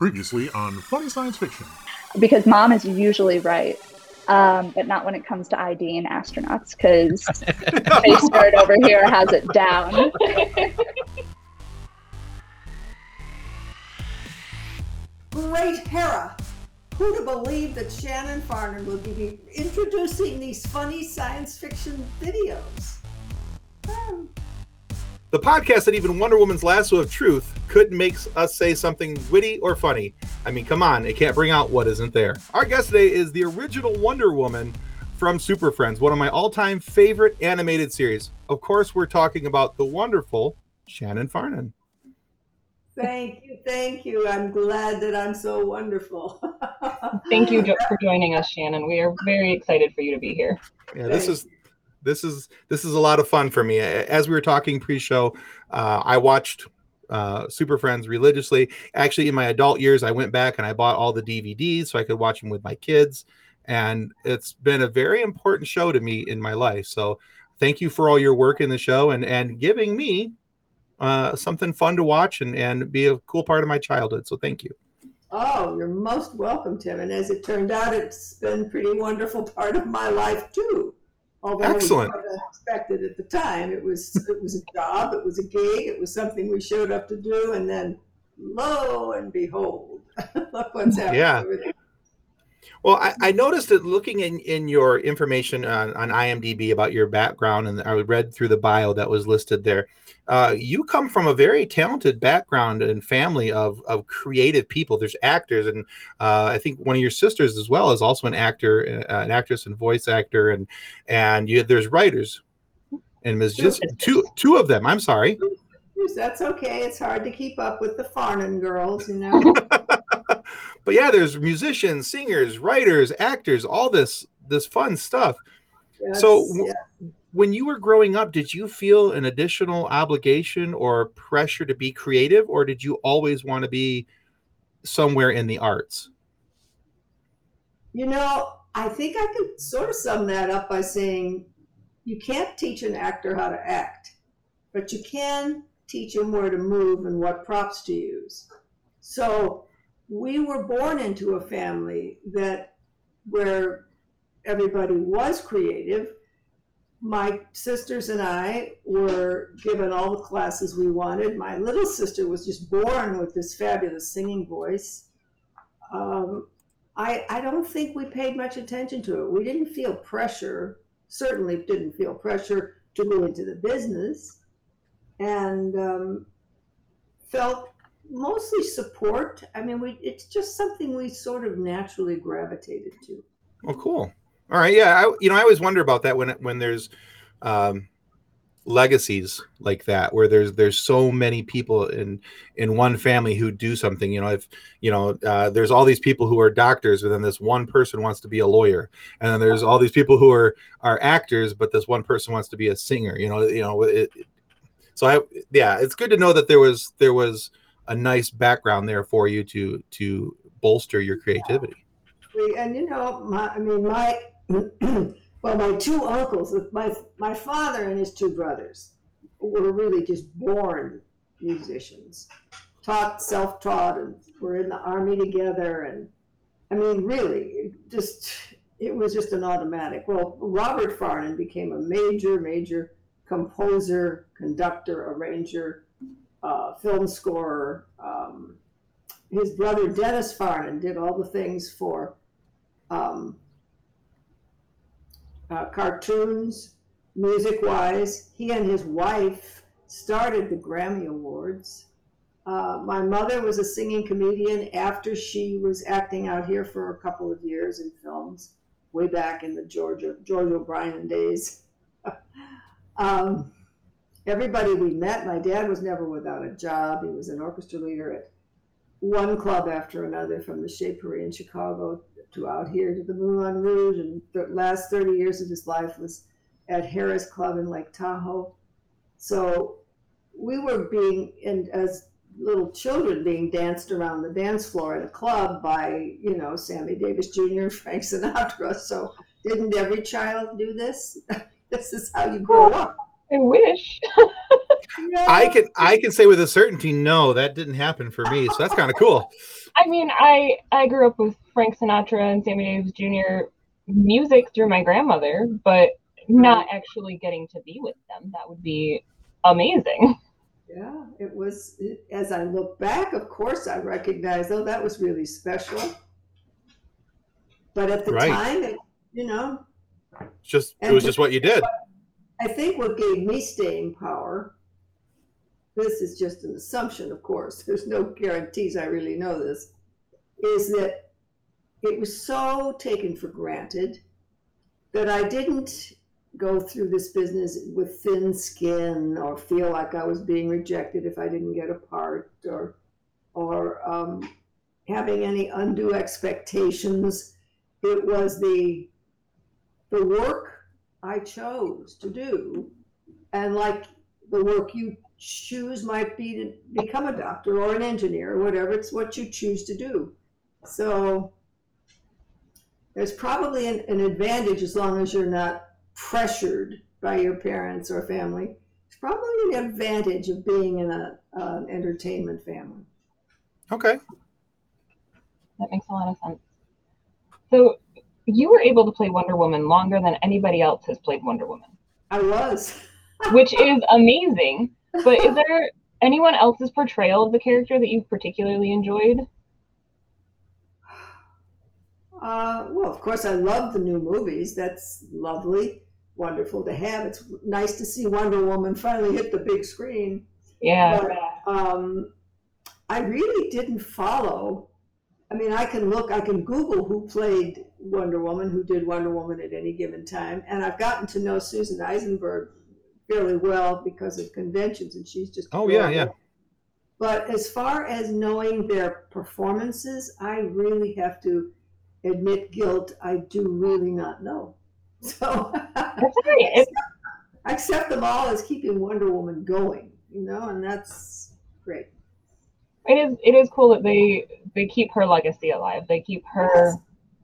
Previously on Funny Science Fiction. because mom is usually right, um, but not when it comes to IDing astronauts because Space Nerd over here has it down. Great Hera! Who'd have believed that Shannon Farnon would be introducing these funny science fiction videos? Hmm. The podcast that even Wonder Woman's lasso of truth couldn't make us say something witty or funny. I mean, come on, it can't bring out what isn't there. Our guest today is the original Wonder Woman from Super Friends, one of my all-time favorite animated series. Of course, we're talking about the wonderful Shannon Farnon. Thank you, thank you. I'm glad that I'm so wonderful. Thank you for joining us, Shannon. We are very excited for you to be here. Yeah, this Thanks. is this is this is a lot of fun for me. As we were talking pre-show, uh, I watched uh, Super Friends religiously. Actually, in my adult years, I went back and I bought all the DVDs so I could watch them with my kids, and it's been a very important show to me in my life. So, thank you for all your work in the show and and giving me uh, something fun to watch and and be a cool part of my childhood. So, thank you. oh, you're most welcome, Tim. And as it turned out, it's been pretty wonderful part of my life too. Although Excellent. it was unexpected at the time, it was it was a job, it was a gig, it was something we showed up to do, and then lo and behold, look what's happening. Yeah. Well, I, I noticed that looking in, in your information on, on IMDb about your background, and I read through the bio that was listed there. Uh, you come from a very talented background and family of, of creative people. There's actors, and uh, I think one of your sisters as well is also an actor, uh, an actress and voice actor, and and you there's writers, and there's just two two of them. I'm sorry. That's okay. It's hard to keep up with the Farnon girls, you know. but yeah, there's musicians, singers, writers, actors, all this this fun stuff. So, Yes, w- yeah. When you were growing up, did you feel an additional obligation or pressure to be creative, or did you always want to be somewhere in the arts? You know, I think I could sort of sum that up by saying you can't teach an actor how to act, but you can teach him where to move and what props to use. So we were born into a family that where everybody was creative. My sisters and I were given all the classes we wanted. My little sister was just born with this fabulous singing voice. Um, I, I don't think we paid much attention to it. We didn't feel pressure, certainly didn't feel pressure to go into the business, and um, felt mostly support. I mean, we, it's just something we sort of naturally gravitated to. Oh, cool. All right, yeah. I, you know, I always wonder about that when when there's um, legacies like that, where there's there's so many people in in one family who do something. You know, if you know, uh, there's all these people who are doctors, but then this one person wants to be a lawyer, and then there's all these people who are are actors, but this one person wants to be a singer. You know, you know. It, so I, yeah, it's good to know that there was there was a nice background there for you to to bolster your creativity. And you know, my, I mean, my, well, my two uncles, my, my father and his two brothers were really just born musicians, taught, self-taught, and were in the army together. And I mean, really, just, it was just an automatic. Well, Robert Farnon became a major, major composer, conductor, arranger, uh, film scorer. Um, his brother Dennis Farnon did all the things for um, uh, cartoons, music wise. He and his wife started the Grammy Awards. Uh, my mother was a singing comedian after she was acting out here for a couple of years in films, way back in the Georgia George O'Brien days. um, everybody we met, my dad was never without a job. He was an orchestra leader at one club after another, from the Paree in Chicago to out here to the Moulin Rouge, and the last 30 years of his life was at Harrah's Club in Lake Tahoe. So we were being, and as little children, being danced around the dance floor at a club by, you know, Sammy Davis Jr. and Frank Sinatra. So didn't every child do this? this is how you grow up. I wish. I can I can say with a certainty, no, that didn't happen for me. So that's kind of cool. I mean, I I grew up with Frank Sinatra and Sammy Davis Jr. music through my grandmother, but not actually getting to be with them. That would be amazing. Yeah, it was. It, as I look back, of course, I recognize, oh, that was really special. But at the Right. time, it, you know, just it was just what you did. I think what gave me staying power. This is just an assumption, of course. There's no guarantees I really know this. Is that it was so taken for granted that I didn't go through this business with thin skin or feel like I was being rejected if I didn't get a part or or um, having any undue expectations. It was the the work I chose to do, and like the work you choose might be to become a doctor or an engineer or whatever. It's what you choose to do. So there's probably an, an advantage as long as you're not pressured by your parents or family. It's probably an advantage of being in a, an entertainment family. Okay. That makes a lot of sense. So you were able to play Wonder Woman longer than anybody else has played Wonder Woman, I was. which is amazing. But is there anyone else's portrayal of the character that you particularly enjoyed? Uh, well, of course, I love the new movies. That's lovely, wonderful to have. It's nice to see Wonder Woman finally hit the big screen. Yeah. But um, I really didn't follow. I mean, I can look, I can Google who played Wonder Woman, who did Wonder Woman at any given time, and I've gotten to know Susan Eisenberg fairly well because of conventions, and she's just Oh, yeah, adorable. yeah. But as far as knowing their performances, I really have to admit guilt. I do really not know. So That's all right. I accept them all as keeping Wonder Woman going, you know, and that's great. it is it is cool that they they keep her legacy alive. They keep her Yes.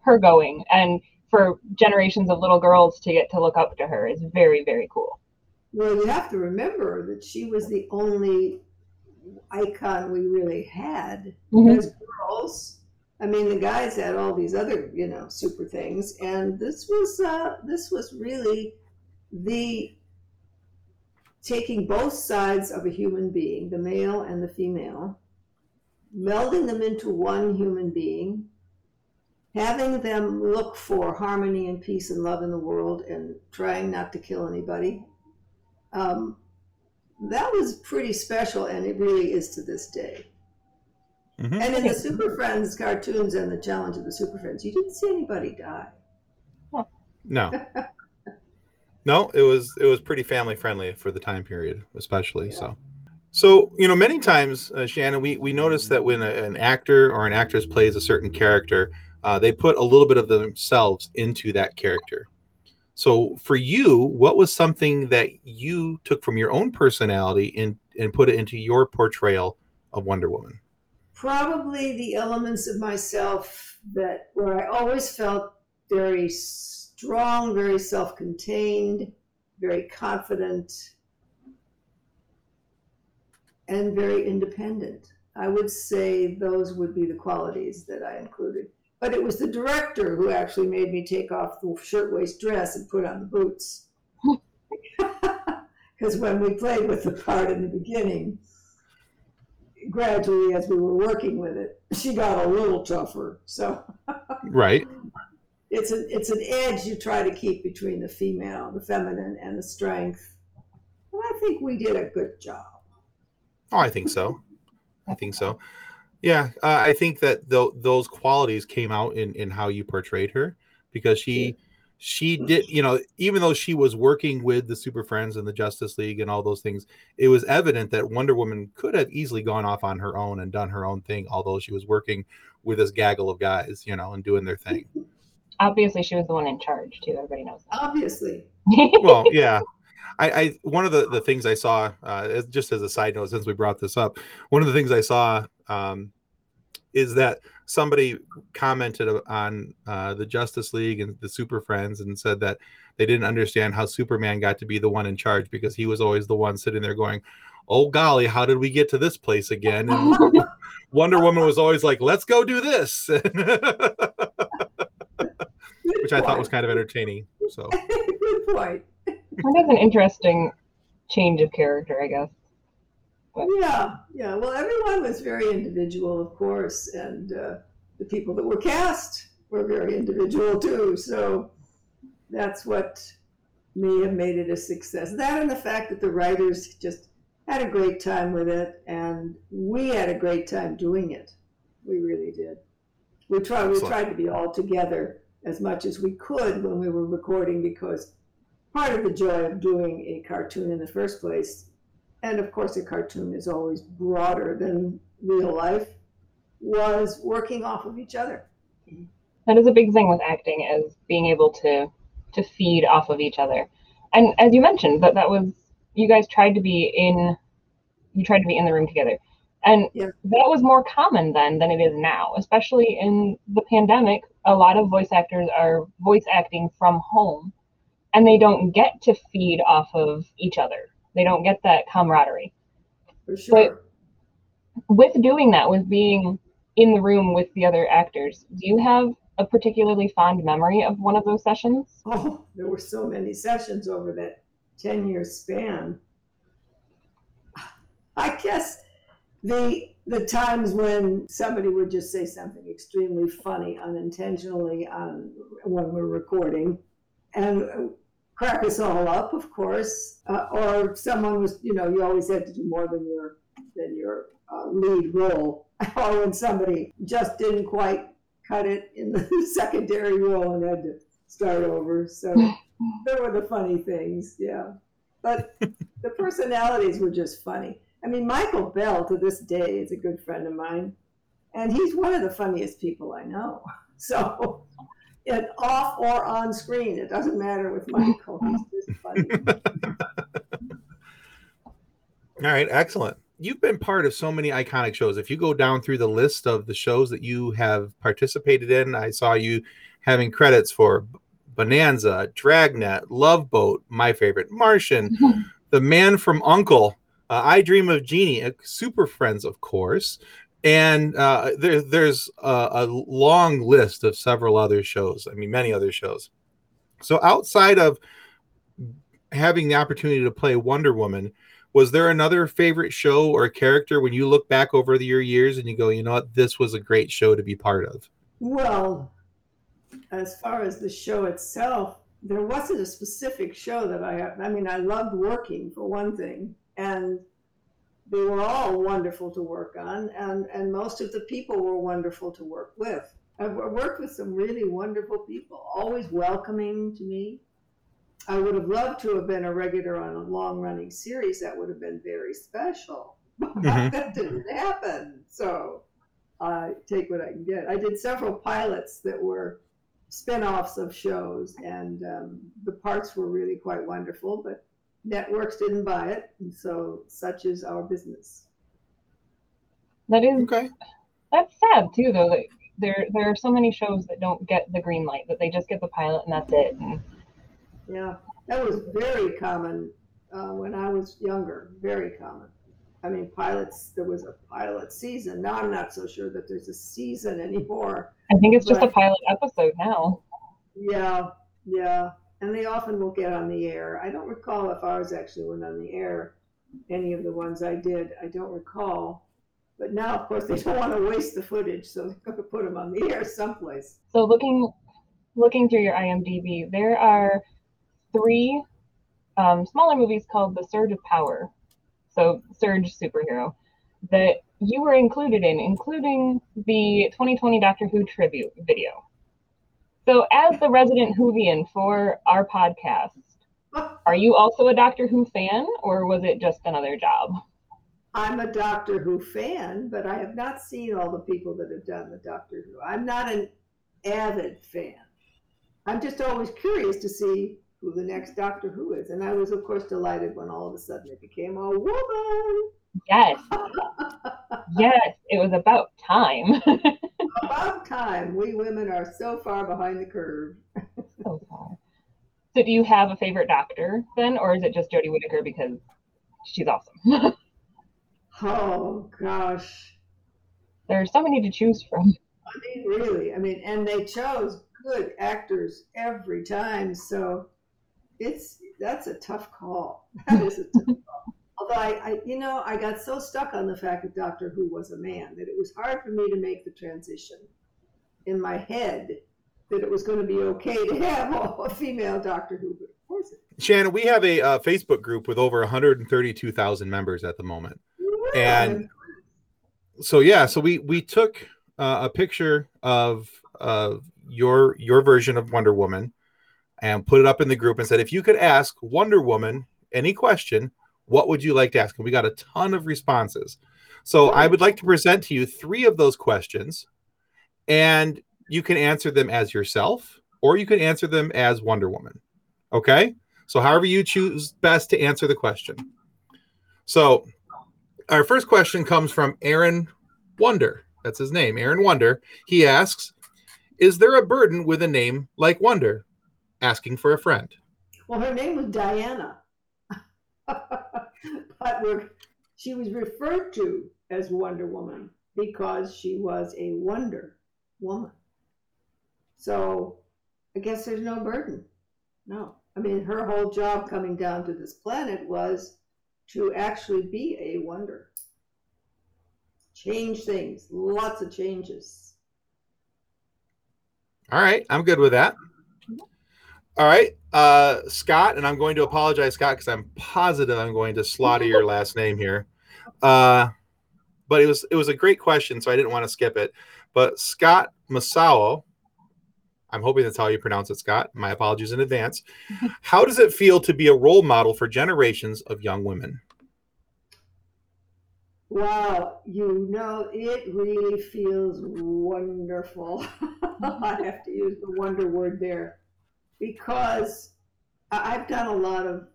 her going and for generations of little girls to get to look up to her is very very cool. Well, you have to remember that she was the only icon we really had Mhm. as girls. I mean, the guys had all these other, you know, super things, and this was uh, this was really the taking both sides of a human being, the male and the female, melding them into one human being, having them look for harmony and peace and love in the world, and trying not to kill anybody. Um, that was pretty special, and it really is to this day. Mhm. And in the Super Friends cartoons and the Challenge of the Super Friends, you didn't see anybody die. No. No, it was it was pretty family friendly for the time period, especially. So, so you know, many times, uh, Shannon, we we notice that when a, an actor or an actress plays a certain character, uh, they put a little bit of themselves into that character. So, for you, what was something that you took from your own personality and and put it into your portrayal of Wonder Woman? Probably the elements of myself that where I always felt very strong, very self-contained, very confident, and very independent. I would say those would be the qualities that I included. But it was the director who actually made me take off the shirtwaist dress and put on the boots. Because when we played with the part in the beginning, gradually as we were working with it, she got a little tougher. So Right. it's an it's an edge you try to keep between the female, the feminine, and the strength. And I think we did a good job. Oh, I think so. I think so. Yeah, uh, I think that th- those qualities came out in in how you portrayed her because she she did you know even though she was working with the super friends and the justice league and all those things it was evident that wonder woman could have easily gone off on her own and done her own thing although she was working with this gaggle of guys you know and doing their thing Obviously, she was the one in charge too. Everybody knows Obviously. well yeah I, I one of the, the things I saw uh, just as a side note since we brought this up one of the things I saw um, is that somebody commented on uh, the Justice League and the Super Friends and said that they didn't understand how Superman got to be the one in charge because he was always the one sitting there going, oh golly, how did we get to this place again? And Wonder Woman was always like, let's go do this, which I thought was kind of entertaining. So Good point. of an interesting change of character, I guess. Yeah, yeah. Well, everyone was very individual, of course, and uh, the people that were cast were very individual too. So that's what may have made it a success. That and the fact that the writers just had a great time with it, and we had a great time doing it. We really did. We tried. We tried to be all together as much as we could when we were recording because part of the joy of doing a cartoon in the first place and of course a cartoon is always broader than real life was working off of each other That is a big thing with acting is being able to to feed off of each other. And as you mentioned, that that was you guys tried to be in you tried to be in the room together. And Yeah. that was more common then than it is now, especially in the pandemic. A lot of voice actors are voice acting from home and they don't get to feed off of each other. They don't get that camaraderie. for sure But with doing that, with being in the room with the other actors, do you have a particularly fond memory of one of those sessions? oh there were so many sessions over that 10 year span i guess the the times when somebody would just say something extremely funny unintentionally on when we're recording and crack us all up of course uh, or someone was you know you always had to do more than your than your uh, lead role. Or when somebody just didn't quite cut it in the secondary role and had to start over. So there were the funny things yeah. But the personalities were just funny. I mean, Michael Bell to this day is a good friend of mine, and he's one of the funniest people I know. So, it off or on screen, it doesn't matter with Michael. He's just funny. All right, excellent. You've been part of so many iconic shows. If you go down through the list of the shows that you have participated in, I saw you having credits for Bonanza, Dragnet, Love Boat, my favorite, Martian, The Man from Uncle, uh, I Dream of Jeannie, uh, Super Friends, of course, and uh, there, there's a, a long list of several other shows. I mean, many other shows. So outside of having the opportunity to play Wonder Woman, was there another favorite show or character when you look back over the, your years and you go, you know what, this was a great show to be part of? Well, as far as the show itself, there wasn't a specific show that I, I mean, I loved working for one thing, and they were all wonderful to work on, and, and most of the people were wonderful to work with. I've worked with some really wonderful people, always welcoming to me. I would have loved to have been a regular on a long running series. That would have been very special. Mhm. that didn't happen. So I take what I can get. I did several pilots that were spin-offs of shows, and um, the parts were really quite wonderful, but networks didn't buy it, and so such is our business. That is Okay. that's sad too, though. That there there are so many shows that don't get the green light; that they just get the pilot and that's it. And Yeah, that was very common uh, when I was younger. Very common. I mean, pilots. There was a pilot season. Now I'm not so sure that there's a season anymore. I think it's just a pilot episode now. Yeah, yeah. And they often will get on the air. I don't recall if ours actually went on the air, any of the ones I did. I don't recall. But now, of course, they don't want to waste the footage, so they're going to put them on the air someplace. So looking looking through your IMDb, there are three um, smaller movies called The Surge of Power. So Surge superhero that you were included in, including the 2020 Doctor Who tribute video. So as the resident Whovian for our podcast, are you also a Doctor Who fan, or was it just another job? I'm a Doctor Who fan, but I have not seen all the people that have done the Doctor Who. I'm not an avid fan. I'm just always curious to see who the next Doctor Who is. And I was, of course, delighted when all of a sudden it became a woman. Yes, yes, it was about time. About time. We women are so far behind the curve. so far. So do you have a favorite doctor then, or is it just Jodie Whittaker because she's awesome? Oh gosh. There are so many to choose from. I mean, really. I mean, and they chose good actors every time. So it's that's a tough call. That is a tough call. Although I, I, you know, I got so stuck on the fact that Doctor Who was a man that it was hard for me to make the transition in my head that it was going to be okay to have a female Doctor Who. But of course, it Shannon, we have a uh, Facebook group with over 132,000 members at the moment. And so yeah, so we we took uh, a picture of uh, your your version of Wonder Woman and put it up in the group and said if you could ask Wonder Woman any question, what would you like to ask? And we got a ton of responses. So I would like to present to you three of those questions, and you can answer them as yourself, or you can answer them as Wonder Woman. Okay. So, however you choose best to answer the question. So, our first question comes from Aaron Wonder. That's his name, Aaron Wonder. He asks, Is there a burden with a name like Wonder? Asking for a friend. Well, her name was Diana, but we're, she was referred to as Wonder Woman because she was a wonder woman. So I guess there's no burden. No. I mean, her whole job coming down to this planet was to actually be a wonder. Change things, lots of changes. All right, I'm good with that. All right, uh, Scott, and I'm going to apologize, Scott, because I'm positive I'm going to slaughter your last name here. Uh, but it was it was a great question, so I didn't want to skip it. But Scott Masao, I'm hoping that's how you pronounce it, Scott. My apologies in advance. How does it feel to be a role model for generations of young women? Wow, you know, it really feels wonderful. I have to use the wonder word there because I've done a lot of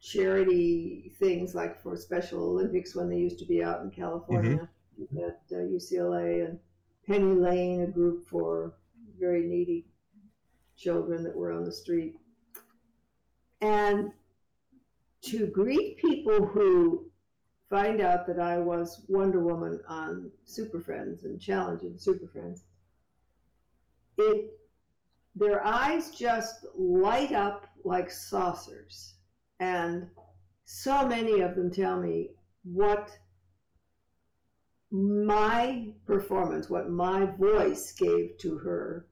charity things like for Special Olympics when they used to be out in California at uh, UCLA and Penny Lane, a group for very needy children that were on the street. And to greet people who find out that I was Wonder Woman on Super Friends and challenging Super Friends, it their eyes just light up like saucers. And so many of them tell me what my performance, what my voice gave to her,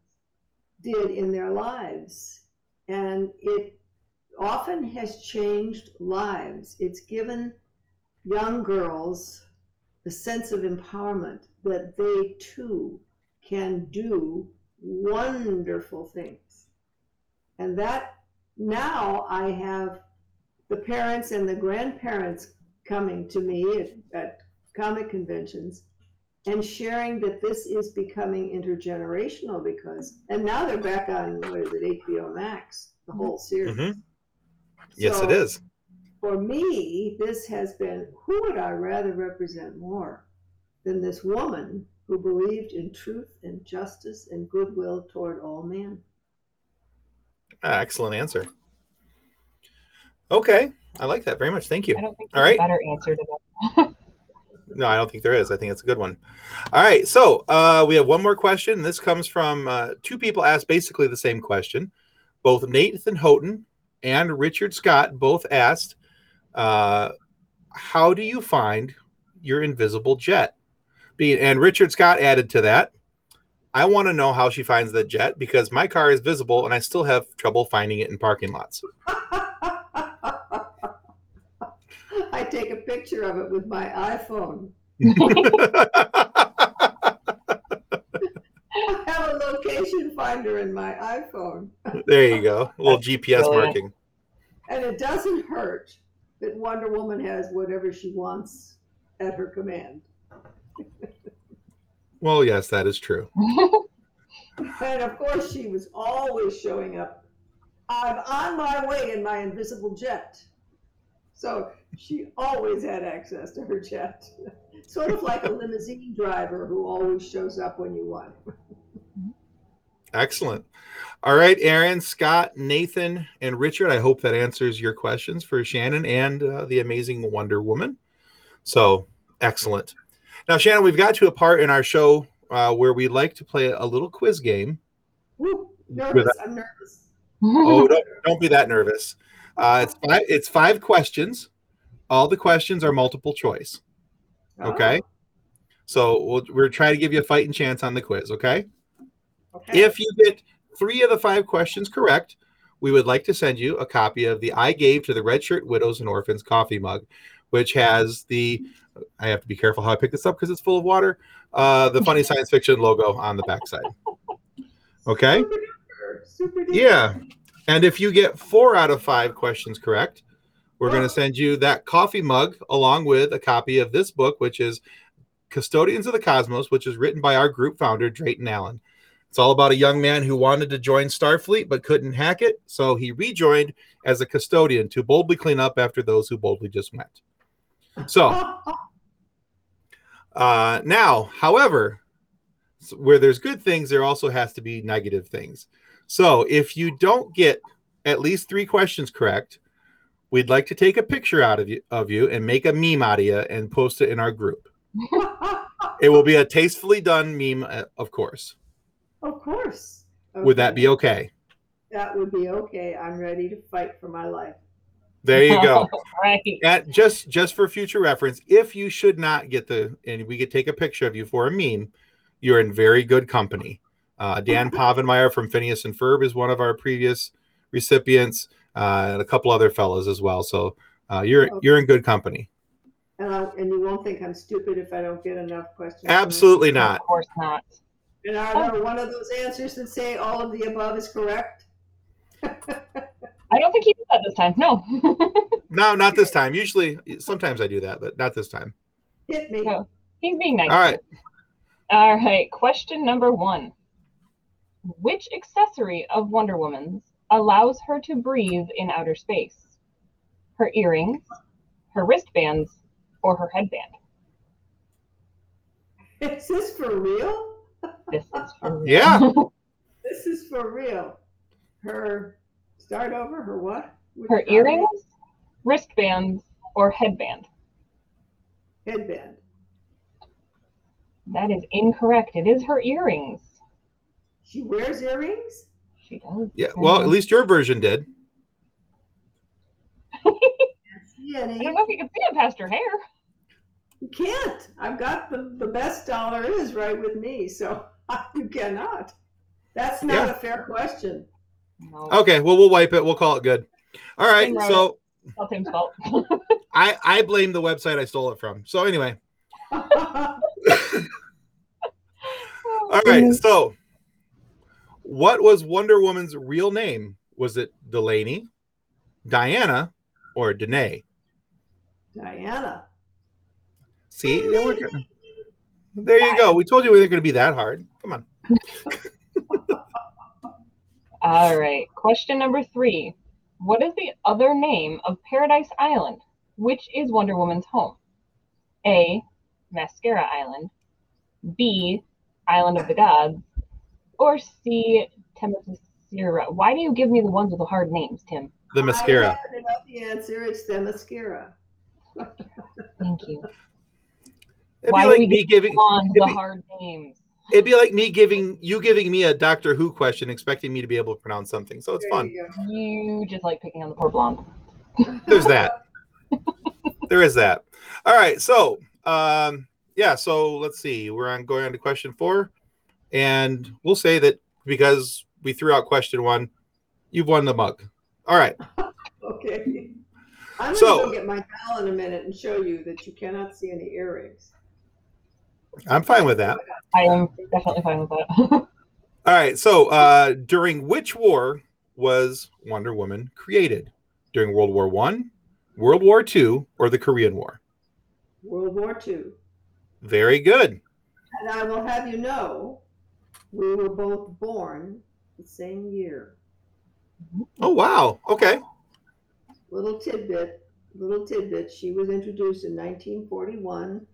did in their lives. And it often has changed lives. It's given young girls the sense of empowerment that they too can do wonderful things. And that now I have the parents and the grandparents coming to me at, at comic conventions and sharing that this is becoming intergenerational because, and now they're back on, what is it, HBO Max, the whole series. Mhm. Yes, So- it is. for me, this has been who would I rather represent more than this woman who believed in truth and justice and goodwill toward all men? Ah, excellent answer. Okay, I like that very much. Thank you. I don't think All there's right. a better answer to that. No, I don't think there is. I think it's a good one. All right. So uh, we have one more question. This comes from uh, two people asked basically the same question. Both Nathan Houghton and Richard Scott both asked, uh, How do you find your invisible jet? Be- And Richard Scott added to that, I want to know how she finds the jet because my car is visible and I still have trouble finding it in parking lots. I take a picture of it with my iPhone. I have a location finder in my iPhone. there you go. A little GPS brilliant. marking. And it doesn't hurt that Wonder Woman has whatever she wants at her command. Well, yes, that is true. And of course, she was always showing up. I'm on my way in my invisible jet. So she always had access to her jet. sort of like a limousine driver who always shows up when you want. Excellent. All right, Aaron, Scott, Nathan, and Richard. I hope that answers your questions for Shannon and uh, the amazing Wonder Woman. So Excellent. Now, Shannon, we've got to a part in our show uh, where we like to play a little quiz game. Woo, nervous. I'm nervous. Oh, don't, don't be that nervous. Uh, it's five. It's five questions. All the questions are multiple choice. Okay. So we'll, we're trying to give you a fighting chance on the quiz. Okay. Oh, okay. If you get three of the five questions correct, we would like to send you a copy of the I Gave to the Red Shirt Widows and Orphans coffee mug, which has the, I have to be careful how I pick this up because it's full of water, uh, the funny science fiction logo on the backside. Okay. Super duper, super duper. Yeah. And if you get four out of five questions correct, we're going to send you that coffee mug along with a copy of this book, which is Custodians of the Cosmos, which is written by our group founder, Drayton Allen. It's all about a young man who wanted to join Starfleet but couldn't hack it. So he rejoined as a custodian to boldly clean up after those who boldly just went. So uh, now, however, where there's good things, there also has to be negative things. So if you don't get at least three questions correct, we'd like to take a picture out of you of you and make a meme out of you and post it in our group. It will be a tastefully done meme, uh, of course. of course. Would that be okay? That would be okay. I'm ready to fight for my life. There you go. right. And just just for future reference, if you should not get the and we could take a picture of you for a meme, you're in very good company. Uh, Dan Povenmire from Phineas and Ferb is one of our previous recipients, uh, and a couple other fellows as well. So uh, you're you're in good company. And, I, and you won't think I'm stupid if I don't get enough questions. Absolutely not. Of course not. And are there one of those answers that say all of the above is correct? I don't think he did that this time. No. No, not this time. Usually, sometimes I do that, but not this time. Hit me. No. He's being nice. All right. All right. Question number one. Which accessory of Wonder Woman's allows her to breathe in outer space? Her earrings, her wristbands, or her headband? Is this for real? This is for real. Yeah. This is for real. Her start over. Her what? Which her one? earrings, wristbands, or headband? Headband. That is incorrect. It is her earrings. She wears earrings. She does. Yeah. Well, at least your version did. See I don't know if you can see it past her hair. You can't. I've got the, the best dollar is right with me, so you cannot. That's not Yeah. a fair question. No, Okay. Well, we'll wipe it. We'll call it good. All right. Tim wrote So it's not Tim's fault. I I blame the website I stole it from. So anyway. All right. So, what was Wonder Woman's real name? Was it Delaney, Diana, or Danae? Diana. See, they there you go. We told you we weren't going to be that hard. Come on. All right. Question number three. What is the other name of Paradise Island, which is Wonder Woman's home? A. Mascara Island. B. Island of the Gods. Or C. Themyscira. Why do you give me the ones with the hard names, Tim? The mascara. I happen know the answer. It's the mascara. Thank you. It'd Why be do we me get giving. on the be- hard names? It'd be like me giving you giving me a Doctor Who question, expecting me to be able to pronounce something. So it's There fun. you. You just like picking on the poor blonde. There's that. there is that. All right. So, um, yeah. So let's see. We're on going on to question four, and we'll say that because we threw out question one, you've won the mug. All right. Okay. I'm So- gonna go get my towel in a minute and show you that you cannot see any earrings. I'm fine with that. I am definitely fine with that. All right. So, uh, during which war was Wonder Woman created? During World War One, World War Two, or the Korean War? World War Two. Very good. And I will have you know, we were both born the same year. Oh wow. Okay. Little tidbit, little tidbit. She was introduced in 1941,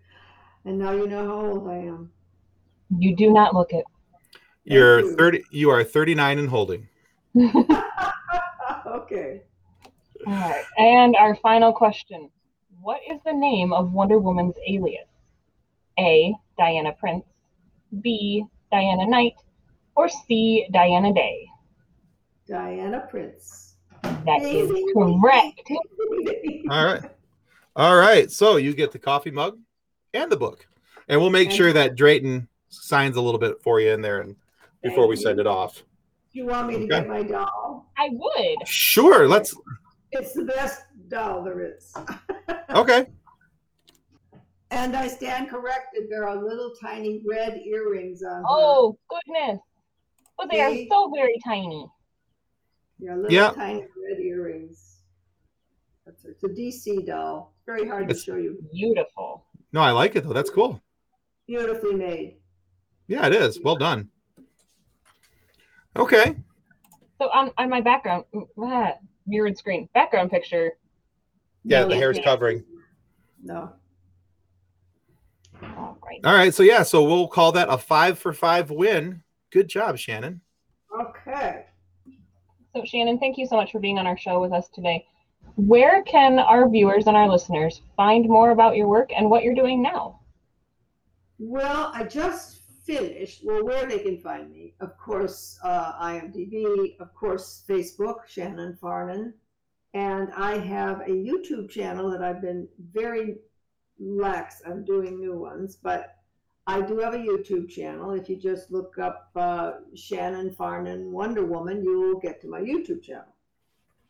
and now you know how old I am. you do not look it. You're you. 30. You are 39 and holding. okay. All right. And our final question What is the name of Wonder Woman's alias? A. Diana Prince, B. Diana Knight, or C. Diana Day? Diana Prince. That is Ding, ding, correct. All right. All right. So you get the coffee mug and the book. And we'll make And- sure that Drayton signs a little bit for you in there and before we send you. it off. You want me to Okay. get my doll? I would. Sure. Let's It's the best doll there is. okay. And I stand corrected. There are little tiny red earrings on her. Oh, goodness. But they are so very tiny. Yeah, little Yeah. tiny red earrings. That's it's a DC doll. It's Very hard It's- to show you. Beautiful. No, I like it though. That's cool. Beautifully made. Yeah, it is. Well done. Okay. So on, on my background, ah, mirrored screen, background picture. Yeah, No, the hair's yes. covering. No. All right. All right. So yeah, so we'll call that a five for five win. Good job, Shannon. Okay. So Shannon, thank you so much for being on our show with us today. Where can our viewers and our listeners find more about your work and what you're doing now? Well, I just finished. Well, where they can find me, of course, uh, IMDb, of course, Facebook, Shannon Farnon, and I have a YouTube channel that I've been very lax on doing new ones, but I do have a YouTube channel. If you just look up uh, Shannon Farnon Wonder Woman, you will get to my YouTube channel.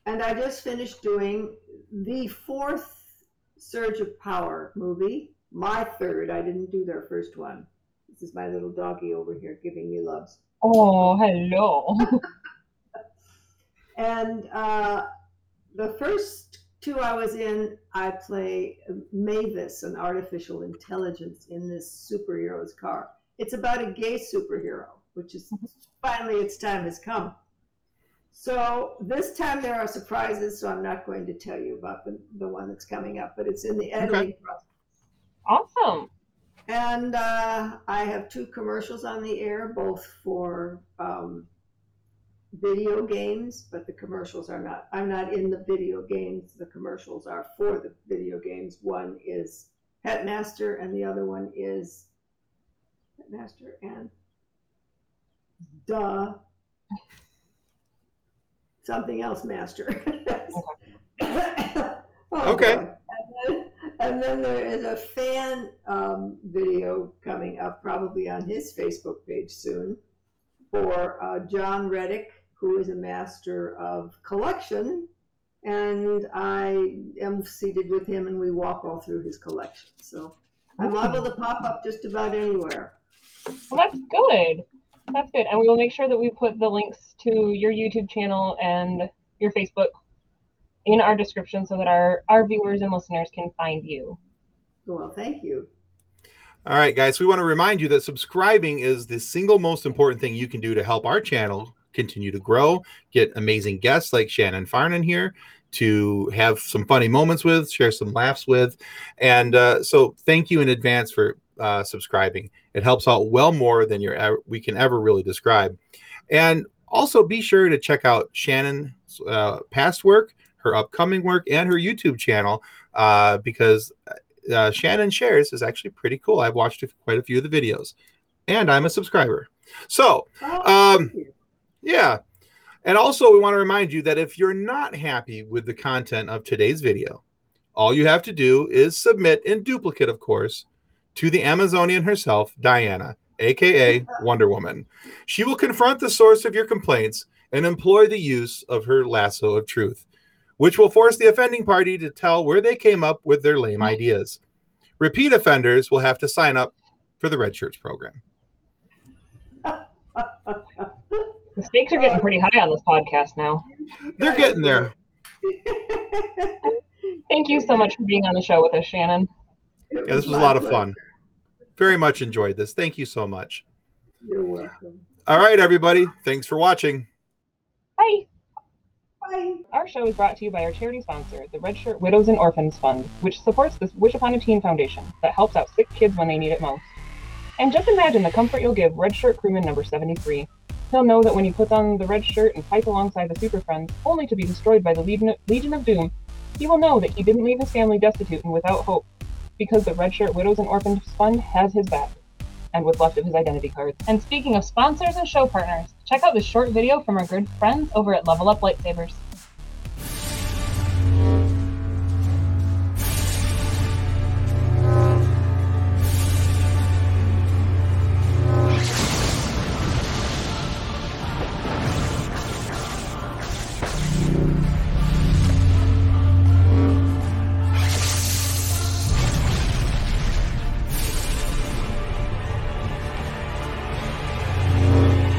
And I just finished doing the fourth Surge of Power movie, my third. I didn't do their first one. This is my little doggy over here giving me loves. Oh, hello. And uh, the first two I was in, I play Mavis, an artificial intelligence in this superhero's car. It's about a gay superhero, which is finally its time has come. So this time there are surprises, so I'm not going to tell you about the, the one that's coming up, but it's in the editing process. awesome. And uh, I have two commercials on the air, both for um, video games, but the commercials are not, I'm not in the video games. The commercials are for the video games. One is Headmaster, and the other one is Headmaster and duh, something else, Master. Oh, Okay. boy. And then, and then there is a fan um, video coming up, probably on his Facebook page soon, for uh, John Reddick, who is a master of collection. And I am seated with him, and we walk all through his collection. So I'm liable to pop up just about anywhere. Well, that's good. That's good. And we will make sure that we put the links to your YouTube channel and your Facebook in our description so that our, our viewers and listeners can find you. Well, thank you. All right, guys. We want to remind you that subscribing is the single most important thing you can do to help our channel continue to grow, get amazing guests like Shannon Farnon here to have some funny moments with, share some laughs with. And uh, so thank you in advance for uh, subscribing. It helps out well more than you're ever, we can ever really describe. And also be sure to check out Shannon's uh, past work, her upcoming work, and her YouTube channel uh, because uh, Shannon shares is actually pretty cool. I've watched quite a few of the videos, and I'm a subscriber. So, Oh, Um, yeah. And also, we want to remind you that if you're not happy with the content of today's video, all you have to do is submit in duplicate, of course, to the Amazonian herself, Diana, aka Wonder Woman. She will confront the source of your complaints and employ the use of her lasso of truth, which will force the offending party to tell where they came up with their lame ideas. Repeat offenders will have to sign up for the Red Shirts program. The stakes are getting pretty high on this podcast now. They're getting there. Thank you so much for being on the show with us, Shannon. Yeah, this was a lot of fun. Very much enjoyed this. Thank you so much. You're welcome. All right, everybody. Thanks for watching. Bye. Bye. Our show is brought to you by our charity sponsor, the Red Shirt Widows and Orphans Fund, which supports the Wish Upon a Teen Foundation that helps out sick kids when they need it most. And just imagine the comfort you'll give Red Shirt crewman number 73. He'll know that when he puts on the red shirt and fights alongside the Super Friends, only to be destroyed by the Legion Legion of Doom, he will know that he didn't leave his family destitute and without hope. Because the Redshirt Widows and Orphans Fund has his back and what's left of his identity cards. And speaking of sponsors and show partners, check out this short video from our good friends over at Level Up Lightsabers.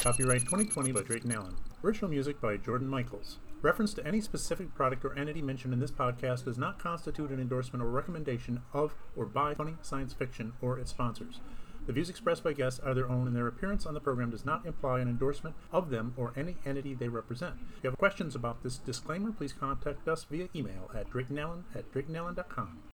Copyright 2020 by Drayton Allen. Original music by Jordan Michaels. Reference to any specific product or entity mentioned in this podcast does not constitute an endorsement or recommendation of or by Funny Science Fiction or its sponsors. The views expressed by guests are their own, and their appearance on the program does not imply an endorsement of them or any entity they represent. If you have questions about this disclaimer, please contact us via email at draytonallen at draytonallen.com.